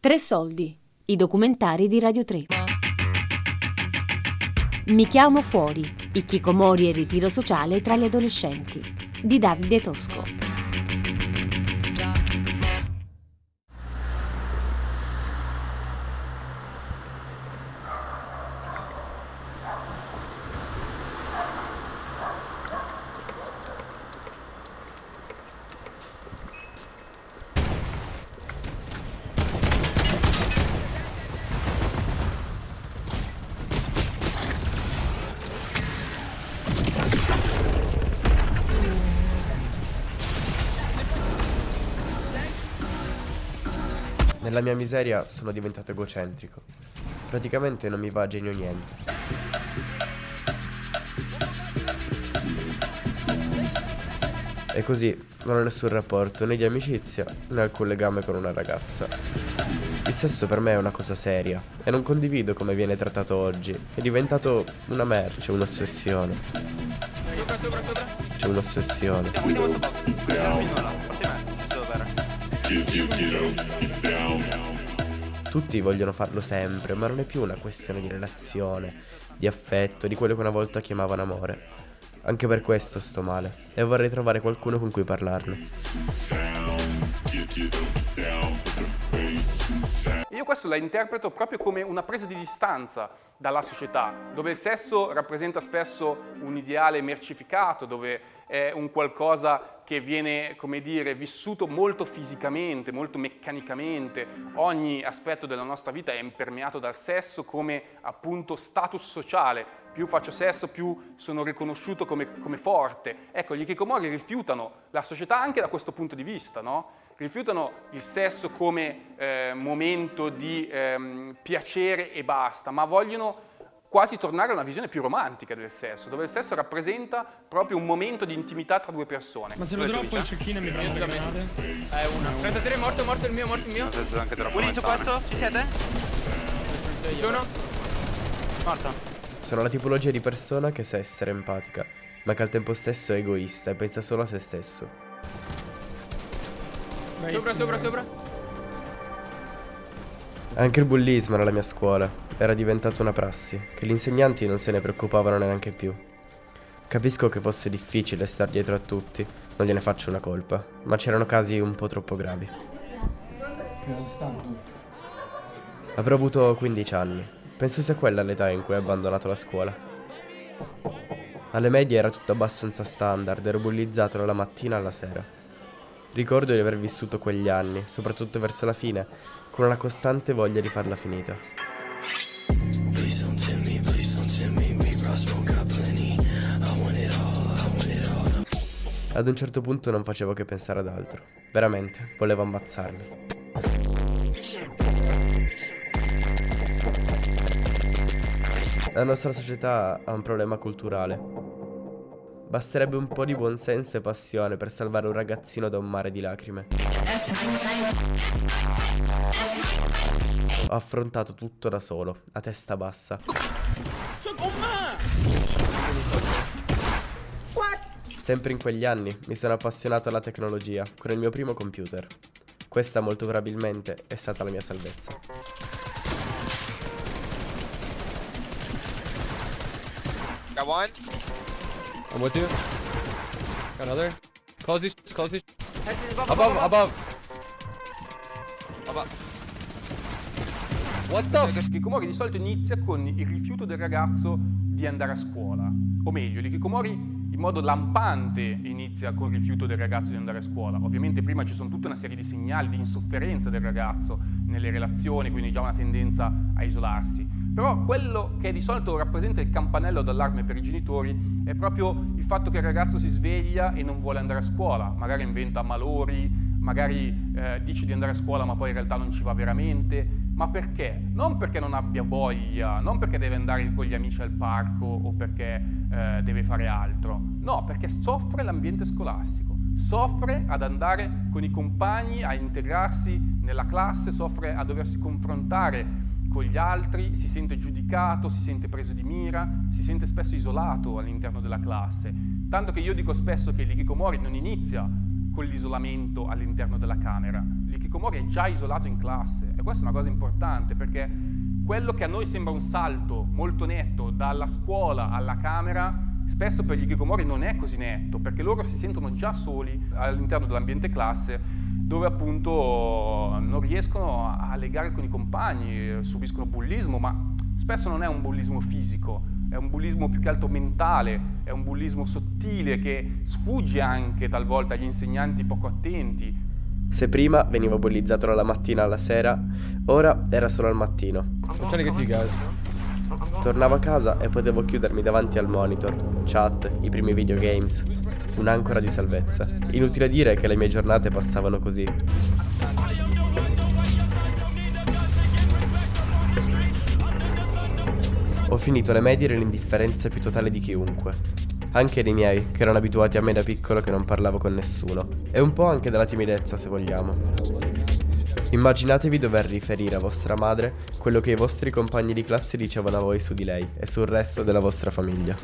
Tre soldi, i documentari di Radio 3. Mi chiamo fuori, i chicomori e il ritiro sociale tra gli adolescenti, di Davide Tosco. Nella mia miseria sono diventato egocentrico. Praticamente non mi va a genio niente. E così non ho nessun rapporto né di amicizia né alcun legame con una ragazza. Il sesso per me è una cosa seria e non condivido come viene trattato oggi. È diventato una merce, un'ossessione. Sopra, sopra. C'è un'ossessione. Tutti vogliono farlo sempre, ma non è più una questione di relazione, di affetto, di quello che una volta chiamavano amore. Anche per questo sto male e vorrei trovare qualcuno con cui parlarne. Io questo la interpreto proprio come una presa di distanza dalla società, dove il sesso rappresenta spesso un ideale mercificato, dove è un qualcosa che viene, come dire, vissuto molto fisicamente, molto meccanicamente. Ogni aspetto della nostra vita è impermeato dal sesso come appunto status sociale. Più faccio sesso, più sono riconosciuto come, come forte. Ecco, gli Kikomori rifiutano la società anche da questo punto di vista, no? Rifiutano il sesso come eh, momento di ehm, piacere e basta, ma vogliono quasi tornare a una visione più romantica del sesso, dove il sesso rappresenta proprio un momento di intimità tra due persone. Ma se lo droppo il cecchino mi prendo la granate? È una. 33 morto, morto il mio, morto il mio. Uni su questo? Ci siete? Ci sono? Morto. Sono la tipologia di persona che sa essere empatica, ma che al tempo stesso è egoista e pensa solo a se stesso. Sopra, sopra, sopra. Anche il bullismo nella mia scuola era diventato una prassi, che gli insegnanti non se ne preoccupavano neanche più. Capisco che fosse difficile star dietro a tutti, non gliene faccio una colpa, ma c'erano casi un po' troppo gravi. Avrò avuto 15 anni. Penso sia quella l'età in cui ho abbandonato la scuola. Alle medie era tutto abbastanza standard, ero bullizzato dalla mattina alla sera. Ricordo di aver vissuto quegli anni, soprattutto verso la fine, con una costante voglia di farla finita. Ad un certo punto non facevo che pensare ad altro. Veramente, volevo ammazzarmi. La nostra società ha un problema culturale. Basterebbe un po' di buonsenso e passione per salvare un ragazzino da un mare di lacrime. Ho affrontato tutto da solo, a testa bassa. Sempre in quegli anni mi sono appassionato alla tecnologia con il mio primo computer. Questa molto probabilmente è stata la mia salvezza. Got one. I'm with you. Got another. Close these. Close these. Above. Above. Above. What the? F- L'Ikikomori di solito inizia con il rifiuto del ragazzo di andare a scuola. O meglio, l'Ikikomori in modo lampante inizia col rifiuto del ragazzo di andare a scuola. Ovviamente prima ci sono tutta una serie di segnali di insofferenza del ragazzo nelle relazioni, quindi già una tendenza a isolarsi. Però quello che di solito rappresenta il campanello d'allarme per i genitori è proprio il fatto che il ragazzo si sveglia e non vuole andare a scuola, magari inventa malori, magari eh, dice di andare a scuola ma poi in realtà non ci va veramente. Ma perché? Non perché non abbia voglia, non perché deve andare con gli amici al parco o perché eh, deve fare altro. No, perché soffre l'ambiente scolastico, soffre ad andare con i compagni, a integrarsi nella classe, soffre a doversi confrontare con gli altri, si sente giudicato, si sente preso di mira, si sente spesso isolato all'interno della classe. Tanto che io dico spesso che l'Ikikomori non inizia con l'isolamento all'interno della camera. L'Ikikomori è già isolato in classe. questa è una cosa importante perché quello che a noi sembra un salto molto netto dalla scuola alla camera spesso per gli hikikomori non è così netto perché loro si sentono già soli all'interno dell'ambiente classe dove appunto non riescono a legare con i compagni, subiscono bullismo, ma spesso non è un bullismo fisico, è un bullismo più che altro mentale, è un bullismo sottile che sfugge anche talvolta agli insegnanti poco attenti. Se prima veniva bullizzato dalla mattina alla sera, ora era solo al mattino. Tornavo a casa e potevo chiudermi davanti al monitor, chat, i primi videogames, un'ancora di salvezza. Inutile dire che le mie giornate passavano così. Ho finito le medie nell'indifferenza più totale di chiunque. Anche dei miei, che erano abituati a me da piccolo che non parlavo con nessuno. E un po' anche della timidezza, se vogliamo. Immaginatevi dover riferire a vostra madre quello che i vostri compagni di classe dicevano a voi su di lei e sul resto della vostra famiglia.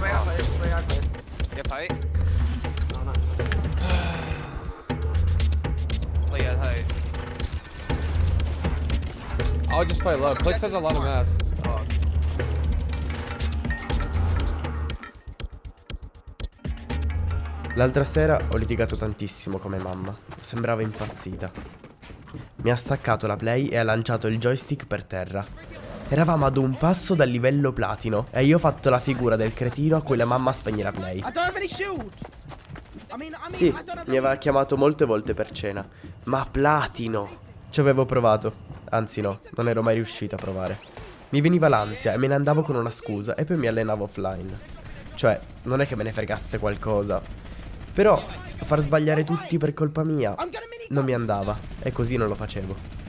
Dude. I have no fucking mask. Yeah. I'll just play low. Plix has a lot of mass. L'altra sera ho litigato tantissimo come mamma. Sembrava impazzita. Mi ha staccato la play e ha lanciato il joystick per terra. Eravamo ad un passo dal livello platino e io ho fatto la figura del cretino a cui la mamma spegne la play. Sì, mi aveva chiamato molte volte per cena. Ma platino! Ci avevo provato. Anzi no, non ero mai riuscito a provare. Mi veniva l'ansia e me ne andavo con una scusa e poi mi allenavo offline. Cioè, non è che me ne fregasse qualcosa. Però, far sbagliare tutti per colpa mia non mi andava e così non lo facevo.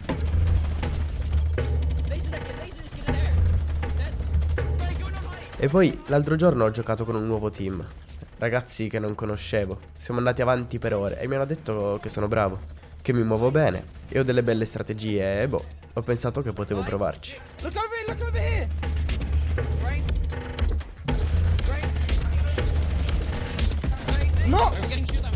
E poi l'altro giorno ho giocato con un nuovo team. Ragazzi che non conoscevo. Siamo andati avanti per ore e mi hanno detto che sono bravo, che mi muovo bene e ho delle belle strategie e boh, ho pensato che potevo provarci. Look over look over here. No!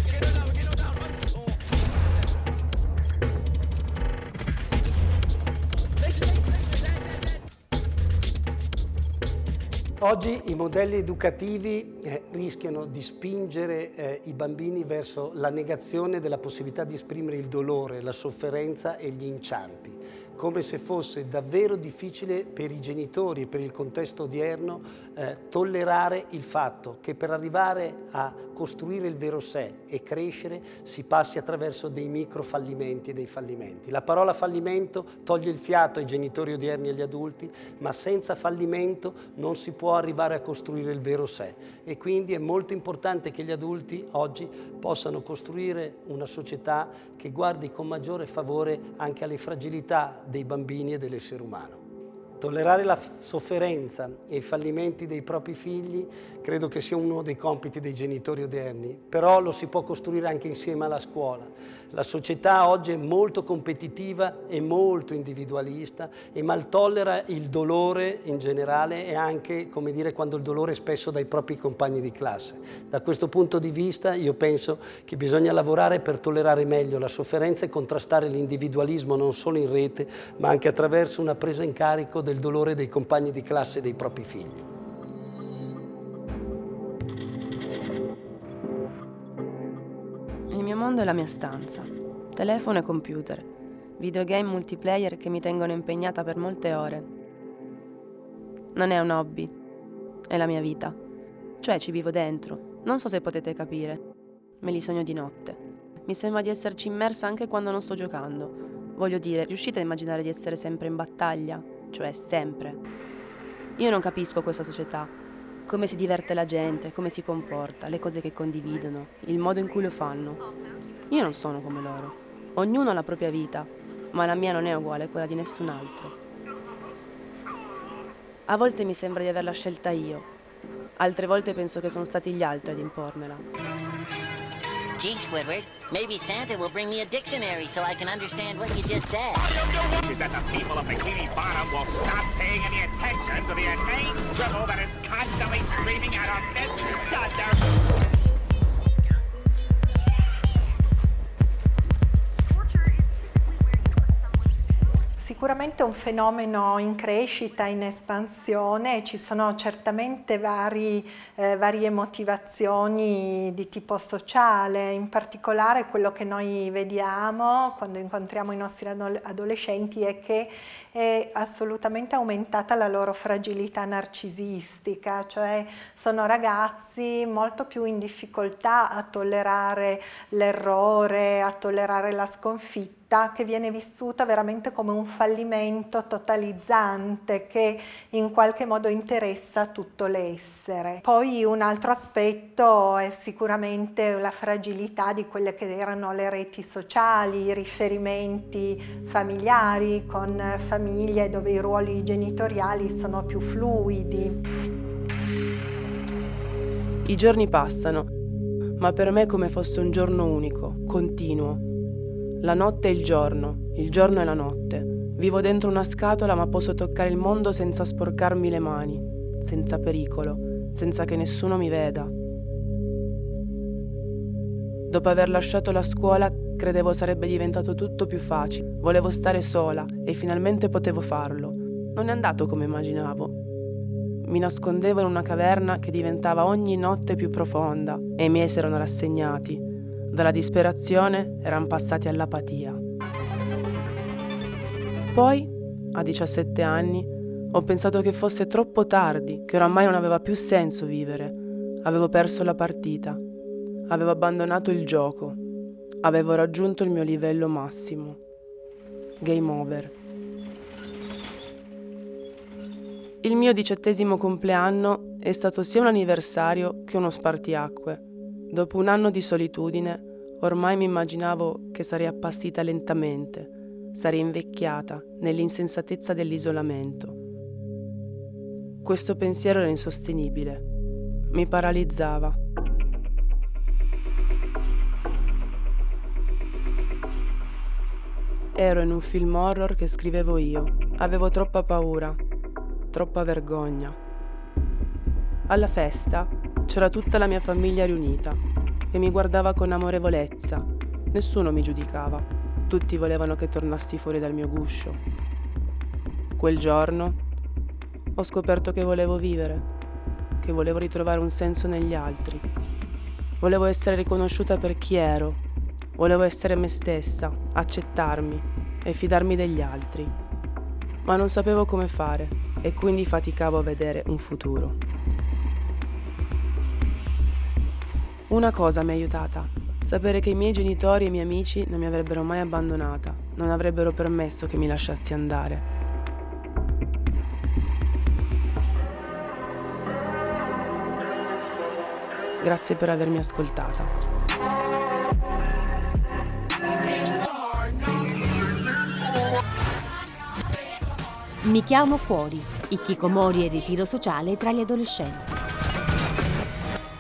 Oggi i modelli educativi eh, rischiano di spingere eh, i bambini verso la negazione della possibilità di esprimere il dolore, la sofferenza e gli inciampi, come se fosse davvero difficile per i genitori e per il contesto odierno eh, tollerare il fatto che per arrivare a costruire il vero sé e crescere si passi attraverso dei micro fallimenti e dei fallimenti. La parola fallimento toglie il fiato ai genitori odierni e agli adulti, ma senza fallimento non si può arrivare a costruire il vero sé e quindi è molto importante che gli adulti oggi possano costruire una società che guardi con maggiore favore anche alle fragilità dei bambini e dell'essere umano. Tollerare la sofferenza e i fallimenti dei propri figli credo che sia uno dei compiti dei genitori odierni, però lo si può costruire anche insieme alla scuola. La società oggi è molto competitiva e molto individualista e mal tollera il dolore in generale e anche, come dire, quando il dolore è spesso dai propri compagni di classe. Da questo punto di vista io penso che bisogna lavorare per tollerare meglio la sofferenza e contrastare l'individualismo non solo in rete, ma anche attraverso una presa in carico del dolore dei compagni di classe e dei propri figli. Il mio mondo è la mia stanza. Telefono e computer. Videogame multiplayer che mi tengono impegnata per molte ore. Non è un hobby, è la mia vita. Cioè ci vivo dentro. Non so se potete capire. Me li sogno di notte. Mi sembra di esserci immersa anche quando non sto giocando. Voglio dire, riuscite a immaginare di essere sempre in battaglia? Cioè sempre. Io non capisco questa società. Come si diverte la gente, come si comporta, le cose che condividono, il modo in cui lo fanno. Io non sono come loro. Ognuno ha la propria vita, ma la mia non è uguale a quella di nessun altro. A volte mi sembra di averla scelta io, altre volte penso che sono stati gli altri ad impormela. Gee, Squidward, maybe Santa will bring me a dictionary so I can understand what you just said. is that the people of Bikini Bottom will stop paying any attention to the inane dribble that is constantly screaming out of this thunder. Sicuramente un fenomeno in crescita, in espansione, ci sono certamente vari, eh, varie motivazioni di tipo sociale, in particolare quello che noi vediamo quando incontriamo i nostri adolescenti è che è assolutamente aumentata la loro fragilità narcisistica, cioè sono ragazzi molto più in difficoltà a tollerare l'errore, a tollerare la sconfitta che viene vissuta veramente come un fallimento totalizzante che in qualche modo interessa tutto l'essere. Poi un altro aspetto è sicuramente la fragilità di quelle che erano le reti sociali, i riferimenti familiari con famiglie dove i ruoli genitoriali sono più fluidi. I giorni passano, ma per me come fosse un giorno unico, continuo la notte e il giorno, il giorno e la notte. Vivo dentro una scatola ma posso toccare il mondo senza sporcarmi le mani, senza pericolo, senza che nessuno mi veda. Dopo aver lasciato la scuola credevo sarebbe diventato tutto più facile. Volevo stare sola e finalmente potevo farlo. Non è andato come immaginavo. Mi nascondevo in una caverna che diventava ogni notte più profonda e i miei si erano rassegnati dalla disperazione erano passati all'apatia. Poi, a 17 anni, ho pensato che fosse troppo tardi, che oramai non aveva più senso vivere. Avevo perso la partita, avevo abbandonato il gioco, avevo raggiunto il mio livello massimo. Game over. Il mio diciottesimo compleanno è stato sia un anniversario che uno spartiacque. Dopo un anno di solitudine, ormai mi immaginavo che sarei appassita lentamente, sarei invecchiata nell'insensatezza dell'isolamento. Questo pensiero era insostenibile, mi paralizzava. Ero in un film horror che scrivevo io, avevo troppa paura, troppa vergogna. Alla festa c'era tutta la mia famiglia riunita, che mi guardava con amorevolezza. Nessuno mi giudicava, tutti volevano che tornassi fuori dal mio guscio. Quel giorno ho scoperto che volevo vivere, che volevo ritrovare un senso negli altri. Volevo essere riconosciuta per chi ero, volevo essere me stessa, accettarmi e fidarmi degli altri. Ma non sapevo come fare e quindi faticavo a vedere un futuro. Una cosa mi ha aiutata, sapere che i miei genitori e i miei amici non mi avrebbero mai abbandonata, non avrebbero permesso che mi lasciassi andare. Grazie per avermi ascoltata. Mi chiamo fuori, i Kikomori e ritiro sociale tra gli adolescenti.